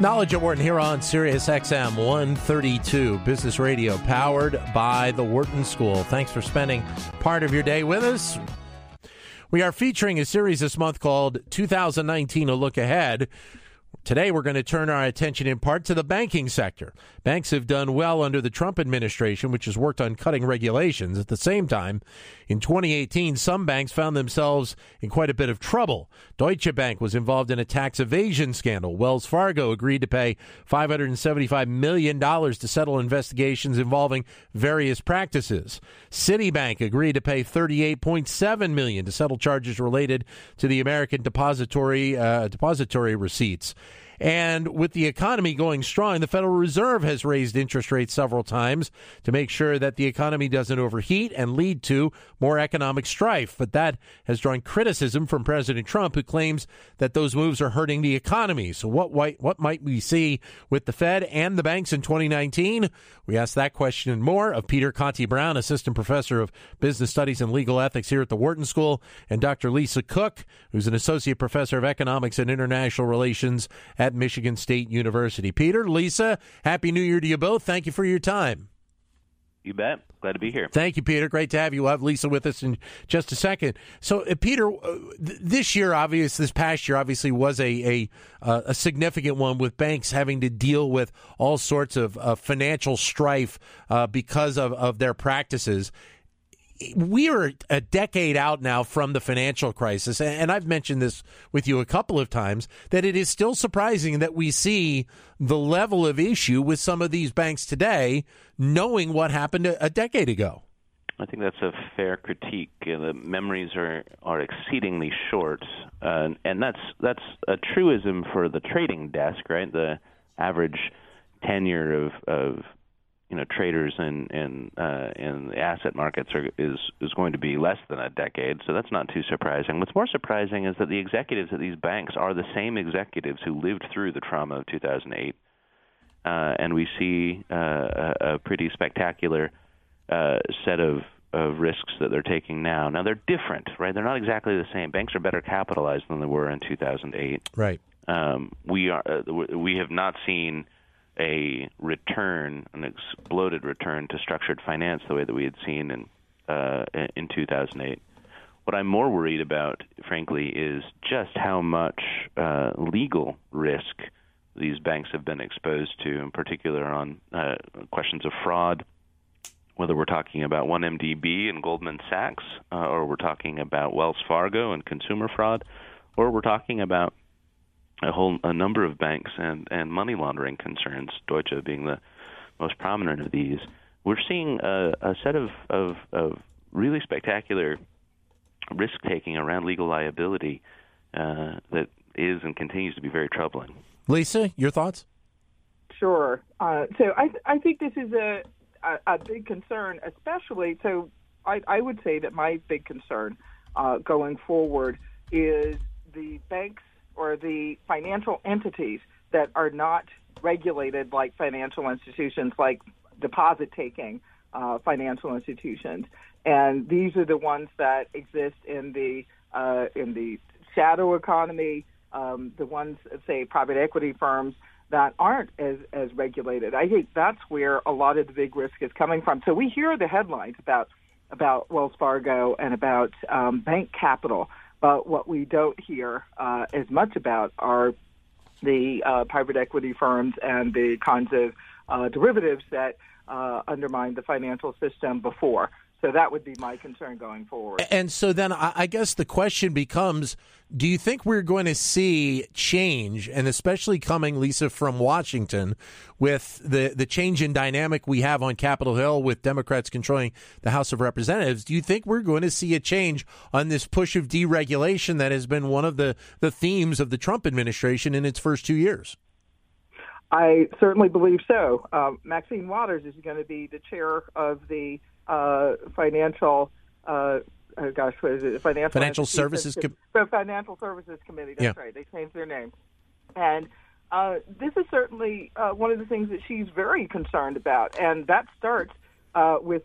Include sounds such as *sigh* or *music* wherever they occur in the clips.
Knowledge at Wharton here on Sirius XM 132 Business Radio, powered by the Wharton School. Thanks for spending part of your day with us. We are featuring a series this month called 2019 A Look Ahead. Today, we're going to turn our attention in part to the banking sector. Banks have done well under the Trump administration, which has worked on cutting regulations. At the same time, in 2018, some banks found themselves in quite a bit of trouble. Deutsche Bank was involved in a tax evasion scandal. Wells Fargo agreed to pay $575 million to settle investigations involving various practices. Citibank agreed to pay 38.7 million to settle charges related to the American depository uh, depository receipts. And with the economy going strong, the Federal Reserve has raised interest rates several times to make sure that the economy doesn't overheat and lead to more economic strife. But that has drawn criticism from President Trump, who claims that those moves are hurting the economy. So, what, what might we see with the Fed and the banks in 2019? We asked that question and more of Peter Conti Brown, Assistant Professor of Business Studies and Legal Ethics here at the Wharton School, and Dr. Lisa Cook, who's an Associate Professor of Economics and International Relations at at Michigan State University. Peter, Lisa, Happy New Year to you both. Thank you for your time. You bet. Glad to be here. Thank you, Peter. Great to have you. We'll have Lisa with us in just a second. So, uh, Peter, uh, th- this year, obviously, this past year, obviously, was a a, uh, a significant one with banks having to deal with all sorts of uh, financial strife uh, because of, of their practices we are a decade out now from the financial crisis, and I've mentioned this with you a couple of times that it is still surprising that we see the level of issue with some of these banks today, knowing what happened a decade ago. I think that's a fair critique. The memories are are exceedingly short, and that's that's a truism for the trading desk, right? The average tenure of of you know traders in in uh, in the asset markets are, is is going to be less than a decade. So that's not too surprising. What's more surprising is that the executives at these banks are the same executives who lived through the trauma of 2008, uh, and we see uh, a, a pretty spectacular uh, set of of risks that they're taking now. Now they're different, right? They're not exactly the same. Banks are better capitalized than they were in 2008. Right. Um, we are uh, we have not seen a return, an exploded return to structured finance the way that we had seen in uh, in 2008. What I'm more worried about, frankly, is just how much uh, legal risk these banks have been exposed to, in particular on uh, questions of fraud, whether we're talking about 1MDB and Goldman Sachs, uh, or we're talking about Wells Fargo and consumer fraud, or we're talking about a whole a number of banks and and money laundering concerns, Deutsche being the most prominent of these. We're seeing a, a set of, of, of really spectacular risk taking around legal liability uh, that is and continues to be very troubling. Lisa, your thoughts? Sure. Uh, so I I think this is a, a, a big concern, especially. So I, I would say that my big concern uh, going forward is the banks or the financial entities that are not regulated like financial institutions, like deposit taking uh, financial institutions. And these are the ones that exist in the uh, in the shadow economy, um, the ones, say, private equity firms that aren't as, as regulated. I think that's where a lot of the big risk is coming from. So we hear the headlines about about Wells Fargo and about um, bank capital, but what we don't hear uh, as much about are the uh, private equity firms and the kinds of uh, derivatives that uh, undermined the financial system before. So that would be my concern going forward. And so then I guess the question becomes do you think we're going to see change, and especially coming, Lisa, from Washington, with the, the change in dynamic we have on Capitol Hill with Democrats controlling the House of Representatives? Do you think we're going to see a change on this push of deregulation that has been one of the, the themes of the Trump administration in its first two years? I certainly believe so. Um, Maxine Waters is going to be the chair of the uh, financial uh, oh gosh, what is it? Financial, Financial Services Com- Financial Services Committee. That's yeah. right. They changed their name, and uh, this is certainly uh, one of the things that she's very concerned about, and that starts uh, with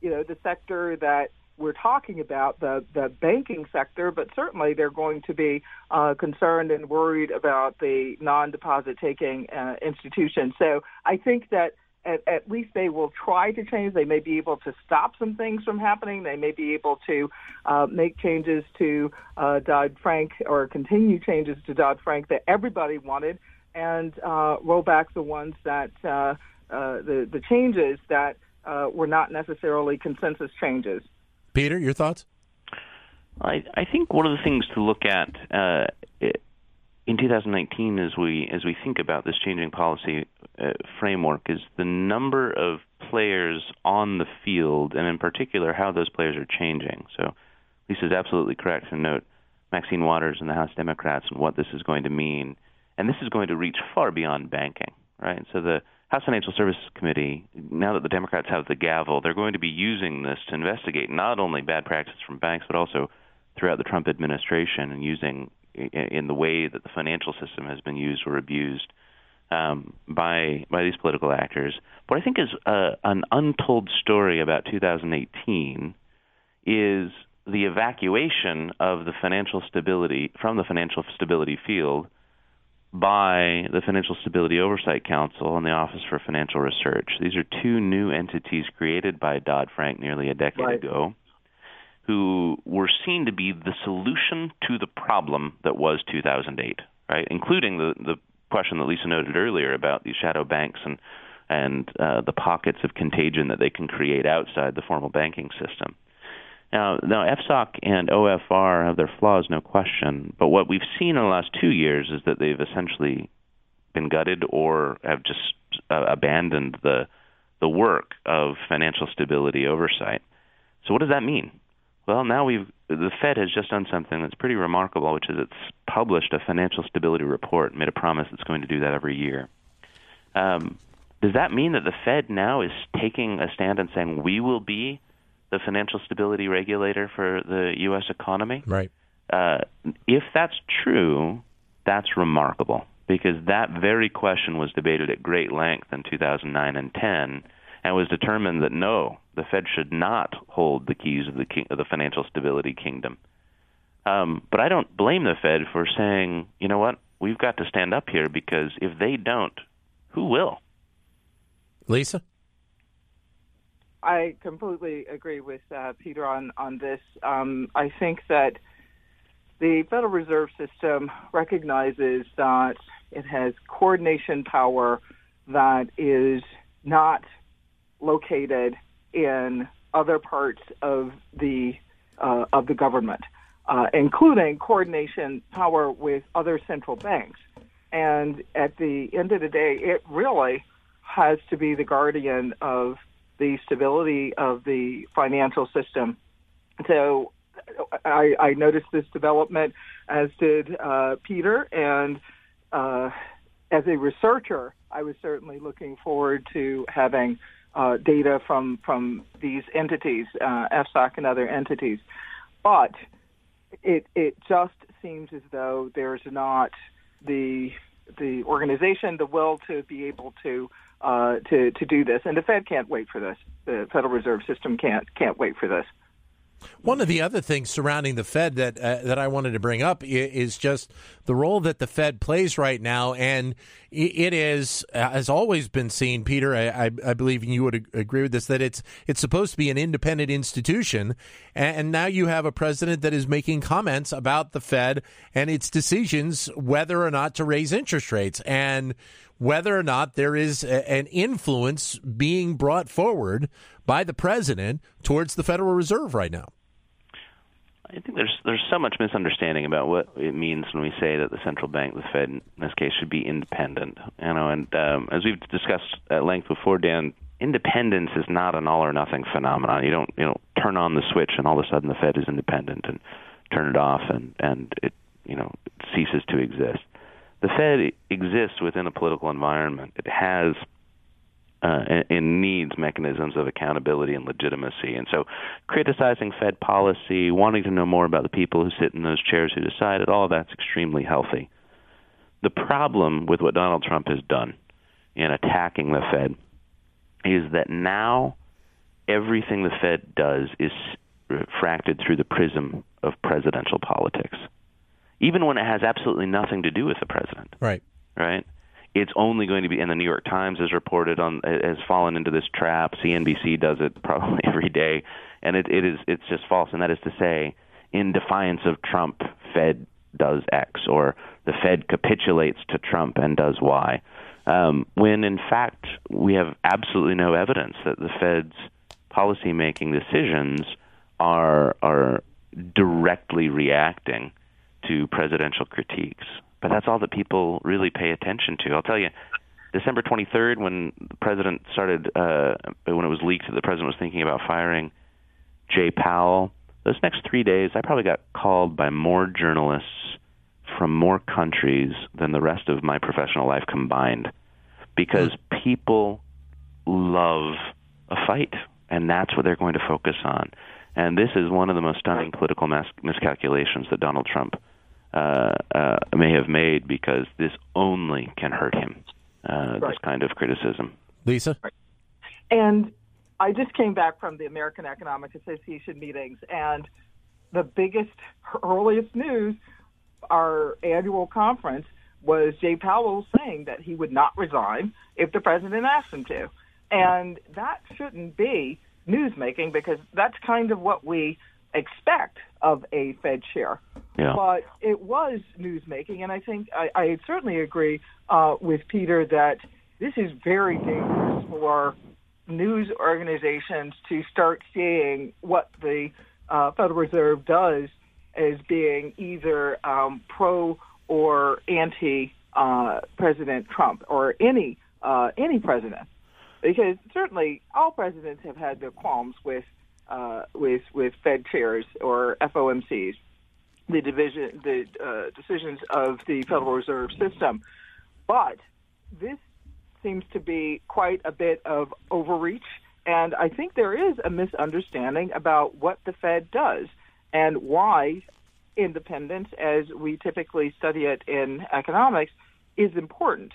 you know the sector that we're talking about, the the banking sector, but certainly they're going to be uh, concerned and worried about the non-deposit taking uh, institutions. So I think that at, at least they will try to change. They may be able to stop some things from happening. They may be able to uh, make changes to uh, Dodd Frank or continue changes to Dodd Frank that everybody wanted, and uh, roll back the ones that uh, uh, the the changes that uh, were not necessarily consensus changes. Peter, your thoughts? I, I think one of the things to look at uh, in 2019 as we as we think about this changing policy uh, framework is the number of players on the field, and in particular how those players are changing. So, Lisa's absolutely correct to note Maxine Waters and the House Democrats and what this is going to mean, and this is going to reach far beyond banking, right? So the House Financial Services Committee, now that the Democrats have the gavel, they're going to be using this to investigate not only bad practices from banks, but also throughout the Trump administration and using in the way that the financial system has been used or abused um, by by these political actors. What I think is uh, an untold story about 2018 is the evacuation of the financial stability from the financial stability field by the Financial Stability Oversight Council and the Office for Financial Research. These are two new entities created by Dodd Frank nearly a decade right. ago who were seen to be the solution to the problem that was 2008, right? Including the, the question that Lisa noted earlier about these shadow banks and and uh, the pockets of contagion that they can create outside the formal banking system. Now, now FSOC and OFR have their flaws, no question. But what we've seen in the last two years is that they've essentially been gutted or have just uh, abandoned the the work of financial stability oversight. So, what does that mean? Well, now we've the Fed has just done something that's pretty remarkable, which is it's published a financial stability report, and made a promise it's going to do that every year. Um, does that mean that the Fed now is taking a stand and saying we will be the financial stability regulator for the U.S. economy? Right. Uh, if that's true, that's remarkable because that very question was debated at great length in 2009 and 10 and was determined that no, the Fed should not hold the keys of the king, of the financial stability kingdom. Um, but I don't blame the Fed for saying, you know what, we've got to stand up here because if they don't, who will? Lisa, I completely agree with uh, Peter on on this. Um, I think that the Federal Reserve System recognizes that it has coordination power that is not located in other parts of the uh, of the government, uh, including coordination power with other central banks. And at the end of the day, it really has to be the guardian of the stability of the financial system. So I, I noticed this development, as did uh, Peter, and uh, as a researcher, I was certainly looking forward to having uh, data from from these entities, uh, FSOC and other entities. But it it just seems as though there's not the the organization, the will to be able to uh, to to do this, and the Fed can't wait for this. The Federal Reserve System can't can't wait for this. One of the other things surrounding the Fed that uh, that I wanted to bring up is just the role that the Fed plays right now, and it is uh, has always been seen, Peter. I, I believe you would agree with this that it's it's supposed to be an independent institution, and now you have a president that is making comments about the Fed and its decisions whether or not to raise interest rates, and whether or not there is a, an influence being brought forward by the president towards the Federal Reserve right now. I think there's there's so much misunderstanding about what it means when we say that the central bank, the Fed in this case, should be independent. You know, and um, as we've discussed at length before, Dan, independence is not an all or nothing phenomenon. You don't you know turn on the switch and all of a sudden the Fed is independent and turn it off and and it you know ceases to exist. The Fed exists within a political environment. It has uh, and needs mechanisms of accountability and legitimacy. And so, criticizing Fed policy, wanting to know more about the people who sit in those chairs who decide it, all that's extremely healthy. The problem with what Donald Trump has done in attacking the Fed is that now everything the Fed does is refracted through the prism of presidential politics, even when it has absolutely nothing to do with the president. Right. Right it's only going to be and the New York Times has reported on has fallen into this trap. CNBC does it *laughs* probably every day, and it, it is it's just false. And that is to say, in defiance of Trump, Fed does X, or the Fed capitulates to Trump and does Y. Um, when in fact we have absolutely no evidence that the Fed's policymaking decisions are are directly reacting to presidential critiques but that's all that people really pay attention to. I'll tell you, December 23rd, when the president started, uh, when it was leaked that the president was thinking about firing Jay Powell, those next three days, I probably got called by more journalists from more countries than the rest of my professional life combined, because people love a fight, and that's what they're going to focus on. And this is one of the most stunning political mis- miscalculations that Donald Trump uh, uh, may have made because this only can hurt him. Uh, right. This kind of criticism. Lisa, and I just came back from the American Economic Association meetings, and the biggest, earliest news, our annual conference, was Jay Powell saying that he would not resign if the president asked him to. And that shouldn't be newsmaking because that's kind of what we expect of a Fed chair. Yeah. But it was newsmaking, and I think I, I certainly agree uh, with Peter that this is very dangerous for news organizations to start seeing what the uh, Federal Reserve does as being either um, pro or anti uh, President Trump or any uh, any president, because certainly all presidents have had their qualms with uh, with with Fed chairs or FOMCs, the division the uh, decisions of the Federal Reserve System, but this seems to be quite a bit of overreach, and I think there is a misunderstanding about what the Fed does and why independence, as we typically study it in economics, is important.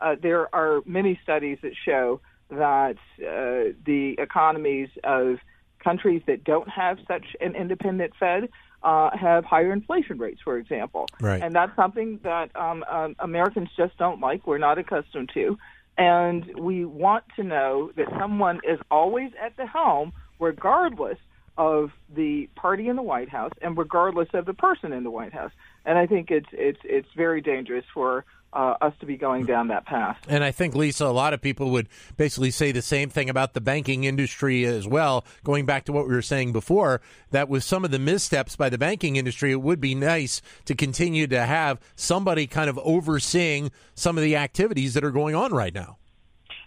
Uh, there are many studies that show that uh, the economies of countries that don't have such an independent Fed uh, have higher inflation rates, for example. Right. And that's something that um, um, Americans just don't like. We're not accustomed to. And we want to know that someone is always at the helm, regardless of the party in the White House and regardless of the person in the White House. And I think it's it's it's very dangerous for uh, us to be going down that path. And I think, Lisa, a lot of people would basically say the same thing about the banking industry as well. Going back to what we were saying before, that with some of the missteps by the banking industry, it would be nice to continue to have somebody kind of overseeing some of the activities that are going on right now.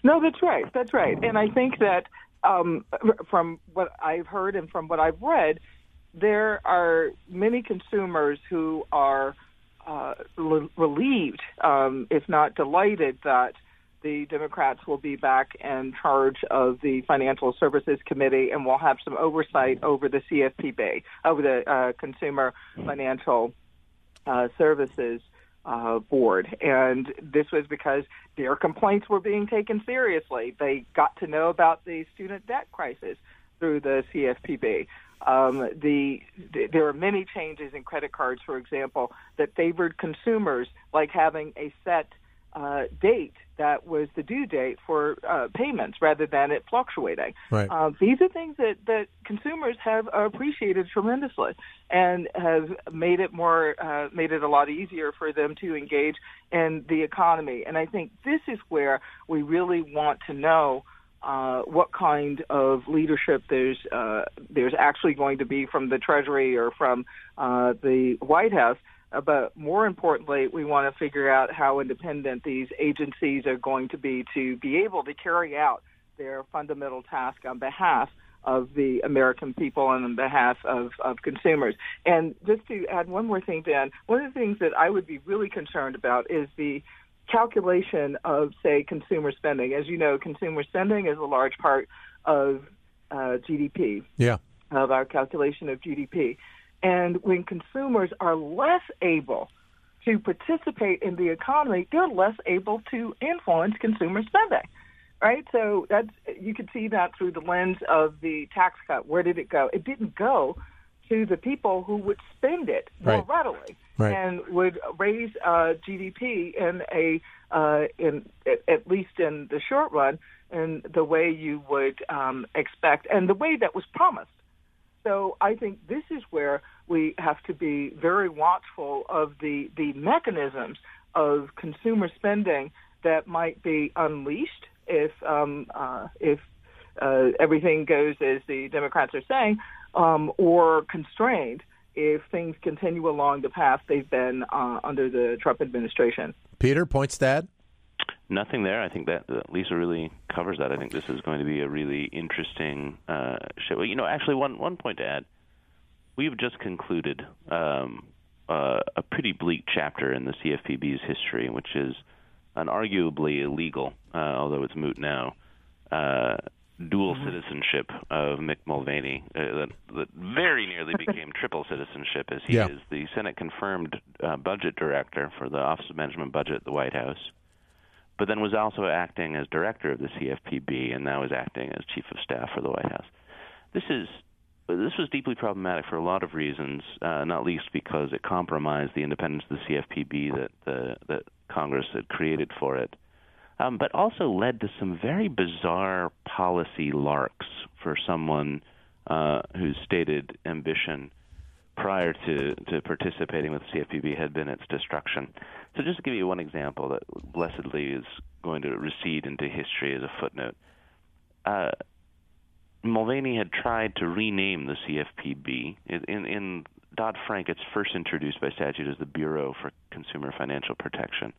No, that's right. That's right. And I think that um, from what I've heard and from what I've read, there are many consumers who are uh, relieved, um, if not delighted, that the Democrats will be back in charge of the Financial Services Committee and will have some oversight over the CFPB, over the uh, Consumer Financial uh, Services uh, Board. And this was because their complaints were being taken seriously. They got to know about the student debt crisis through the CFPB. Um, the, the there are many changes in credit cards, for example, that favored consumers, like having a set uh, date that was the due date for uh, payments rather than it fluctuating. Right. Uh, these are things that, that consumers have appreciated tremendously and have made it more uh, made it a lot easier for them to engage in the economy. And I think this is where we really want to know uh, what kind of leadership there's uh, there's actually going to be from the Treasury or from uh, the White House. Uh, but more importantly, we want to figure out how independent these agencies are going to be to be able to carry out their fundamental task on behalf of the American people and on behalf of, of consumers. And just to add one more thing, Dan, one of the things that I would be really concerned about is the calculation of, say, consumer spending. As you know, consumer spending is a large part of uh, GDP. Yeah. Of our calculation of GDP. And when consumers are less able to participate in the economy, they're less able to influence consumer spending. Right? So that's you can see that through the lens of the tax cut. Where did it go? It didn't go to the people who would spend it more right. readily right. and would raise uh, GDP in a uh, in at least in the short run in the way you would um, expect and the way that was promised. So I think this is where we have to be very watchful of the the mechanisms of consumer spending that might be unleashed if um, uh, if uh, everything goes as the Democrats are saying, um, or constrained if things continue along the path they've been uh, under the Trump administration. Peter, points that. Nothing there. I think that uh, Lisa really covers that. I think this is going to be a really interesting uh, show. You know, actually, one one point to add: we've just concluded um, uh, a pretty bleak chapter in the CFPB's history, which is an arguably illegal, uh, although it's moot now, uh, dual mm-hmm. citizenship of Mick Mulvaney uh, that, that very nearly became triple citizenship as he yeah. is the Senate confirmed uh, budget director for the Office of Management Budget at the White House, but then was also acting as director of the CFPB and now is acting as chief of staff for the White House. This is this was deeply problematic for a lot of reasons, uh, not least because it compromised the independence of the CFPB that the, that Congress had created for it um, but also led to some very bizarre policy larks for someone uh, whose stated ambition prior to, to participating with CFPB had been its destruction. So, just to give you one example that blessedly is going to recede into history as a footnote. Uh, Mulvaney had tried to rename the CFPB. In, in Dodd Frank, it's first introduced by statute as the Bureau for Consumer Financial Protection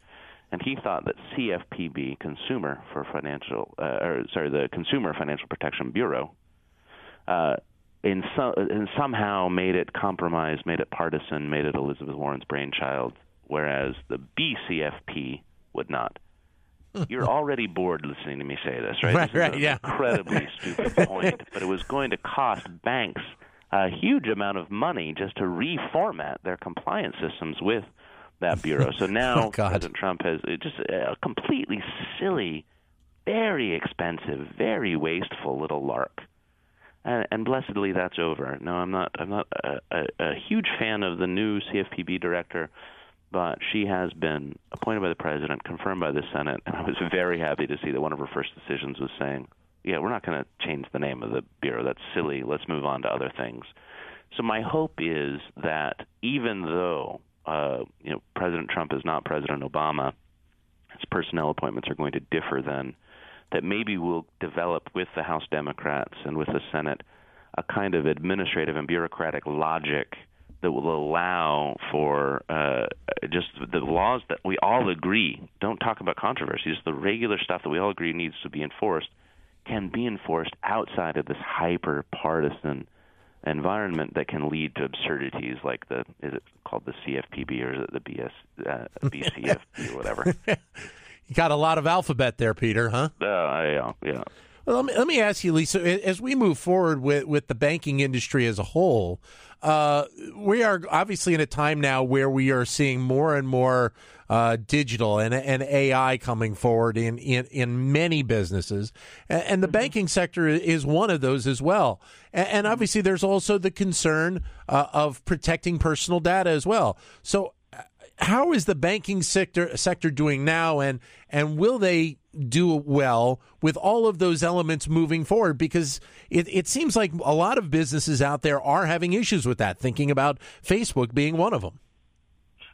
and he thought that CFPB, Consumer for Financial, uh, or sorry, the Consumer Financial Protection Bureau, uh, in, so, in somehow made it compromised, made it partisan, made it Elizabeth Warren's brainchild, whereas the BCFP would not. *laughs* You're already bored listening to me say this, right? Right, this right, yeah. incredibly *laughs* stupid point, but it was going to cost banks a huge amount of money just to reformat their compliance systems with that bureau. So *laughs* now oh, President Trump has uh, just a completely silly, very expensive, very wasteful little lark. And, and blessedly, that's over. No, I'm not. I'm not a, a, a huge fan of the new CFPB director, but she has been appointed by the president, confirmed by the Senate, and I was very happy to see that one of her first decisions was saying, "Yeah, we're not going to change the name of the bureau. That's silly. Let's move on to other things." So my hope is that even though uh, you know, President Trump is not President Obama, his personnel appointments are going to differ then, that maybe we'll develop with the House Democrats and with the Senate a kind of administrative and bureaucratic logic that will allow for uh, just the laws that we all agree don't talk about controversies, the regular stuff that we all agree needs to be enforced can be enforced outside of this hyper partisan environment that can lead to absurdities like the is it called the CFPB or is it the BS uh, BCFB or whatever. *laughs* you got a lot of alphabet there, Peter, huh? Uh, yeah, yeah. Well, let me, let me ask you, Lisa, as we move forward with, with the banking industry as a whole, uh, we are obviously in a time now where we are seeing more and more uh, digital and, and AI coming forward in, in, in many businesses. And, and the mm-hmm. banking sector is one of those as well. And, and obviously, there's also the concern uh, of protecting personal data as well. So, uh, how is the banking sector sector doing now, and and will they do well with all of those elements moving forward? Because it, it seems like a lot of businesses out there are having issues with that. Thinking about Facebook being one of them.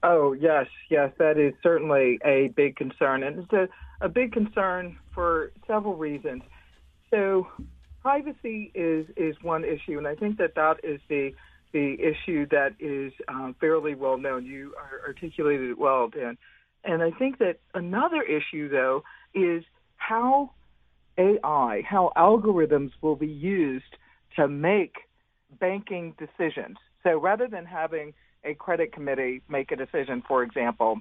Oh, yes, yes, that is certainly a big concern. And it's a, a big concern for several reasons. So, privacy is, is one issue, and I think that that is the, the issue that is um, fairly well known. You articulated it well, Dan. And I think that another issue, though, is how AI, how algorithms will be used to make banking decisions. So rather than having a credit committee make a decision, for example,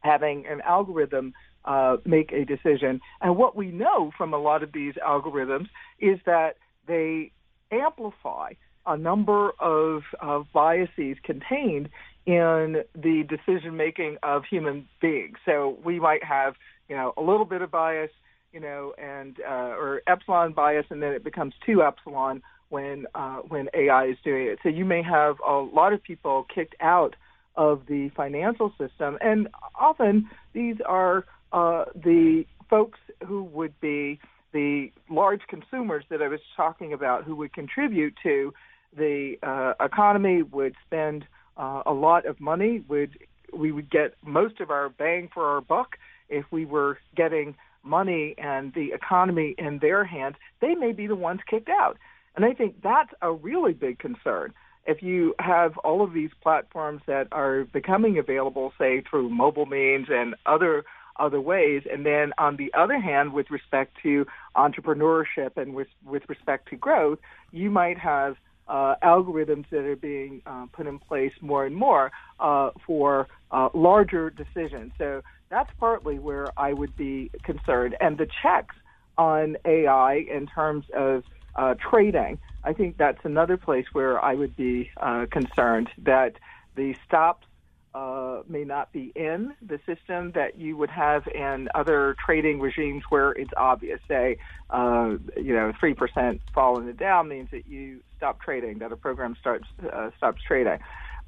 having an algorithm uh, make a decision. And what we know from a lot of these algorithms is that they amplify a number of, of biases contained in the decision making of human beings. So we might have, you know, a little bit of bias, you know, and uh, or epsilon bias, and then it becomes two epsilon when uh, when AI is doing it. So you may have a lot of people kicked out of the financial system, and often these are uh, the folks who would be the large consumers that I was talking about, who would contribute to the uh, economy, would spend uh, a lot of money, would we would get most of our bang for our buck if we were getting money and the economy in their hands. They may be the ones kicked out. And I think that's a really big concern. If you have all of these platforms that are becoming available, say through mobile means and other other ways, and then on the other hand, with respect to entrepreneurship and with with respect to growth, you might have uh, algorithms that are being uh, put in place more and more uh, for uh, larger decisions. So that's partly where I would be concerned. And the checks on AI in terms of uh, trading, I think that's another place where I would be uh, concerned that the stops uh, may not be in the system that you would have in other trading regimes where it's obvious. Say, uh, you know, three percent fall in the Dow means that you stop trading, that a program starts uh, stops trading.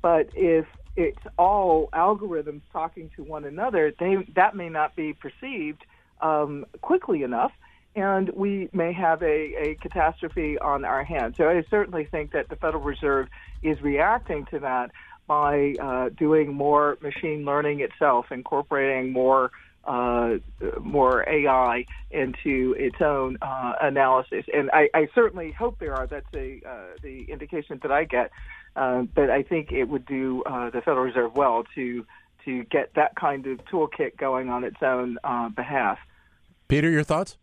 But if it's all algorithms talking to one another, they, that may not be perceived um, quickly enough, and we may have a, a catastrophe on our hands. So I certainly think that the Federal Reserve is reacting to that by uh, doing more machine learning itself, incorporating more uh, more AI into its own uh, analysis. And I, I, certainly hope there are. That's a, uh, the indication that I get. Uh, but I think it would do uh, the Federal Reserve well to to get that kind of toolkit going on its own behalf. Peter, your thoughts?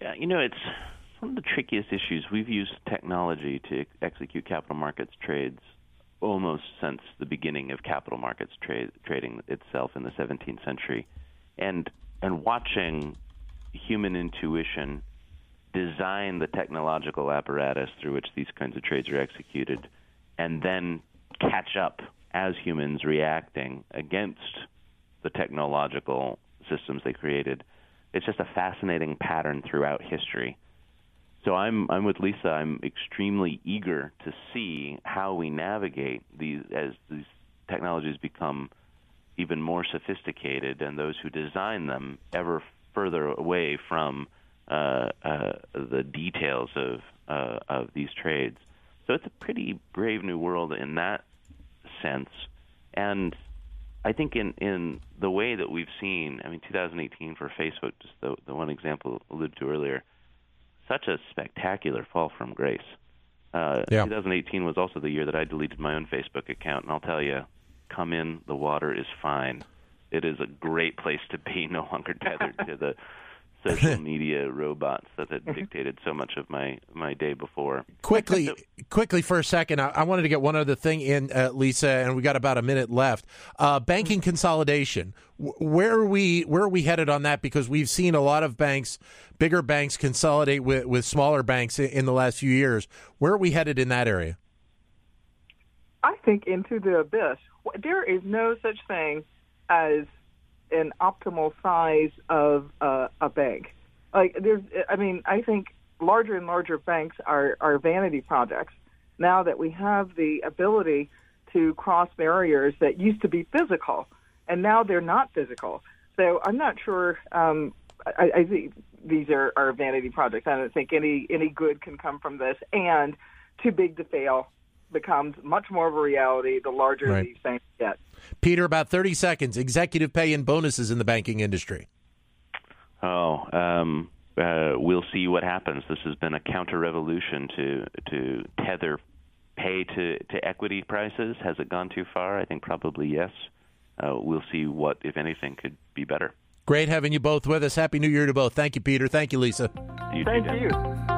Yeah, you know, it's one of the trickiest issues. We've used technology to execute capital markets trades almost since the beginning of capital markets trading itself in the 17th century, and and watching human intuition design the technological apparatus through which these kinds of trades are executed, and then catch up as humans reacting against the technological systems they created. It's just a fascinating pattern throughout history so I'm I'm with Lisa. I'm extremely eager to see how we navigate these as these technologies become even more sophisticated, and those who design them ever further away from uh, uh, the details of uh, of these trades. So it's a pretty brave new world in that sense, and I think in in the way that we've seen, I mean, 2018 for Facebook, just the the one example alluded to earlier such a spectacular fall from grace. Uh, yeah. 2018 was also the year that I deleted my own Facebook account, and I'll tell you, come in, the water is fine. It is a great place to be, *laughs* no longer tethered to the social *laughs* media robots that had dictated so much of my my day before. Quickly, *laughs* quickly for a second, I, I, wanted to get one other thing in, uh, Lisa, and we got about a minute left. Uh, banking consolidation. Where are we? Where are we headed on that? Because we've seen a lot of banks, bigger banks, consolidate with with smaller banks in, in the last few years. Where are we headed in that area? I think into the abyss. There is no such thing as an optimal size of uh, a bank. Like there's, I mean, I think larger and larger banks are, are vanity projects. Now that we have the ability to cross barriers that used to be physical, and now they're not physical. So I'm not sure. Um, I, I think these are, are vanity projects. I don't think any any good can come from this. And too big to fail becomes much more of a reality the larger right. these things get. Peter, about 30 seconds. Executive pay and bonuses in the banking industry. Oh, um, uh, we'll see what happens. This has been a counter revolution to to tether pay to, to equity prices. Has it gone too far? I think probably yes. Uh, we'll see what, if anything, could be better. Great having you both with us. Happy New Year to both. Thank you, Peter. Thank you, Lisa. You Thank too, you.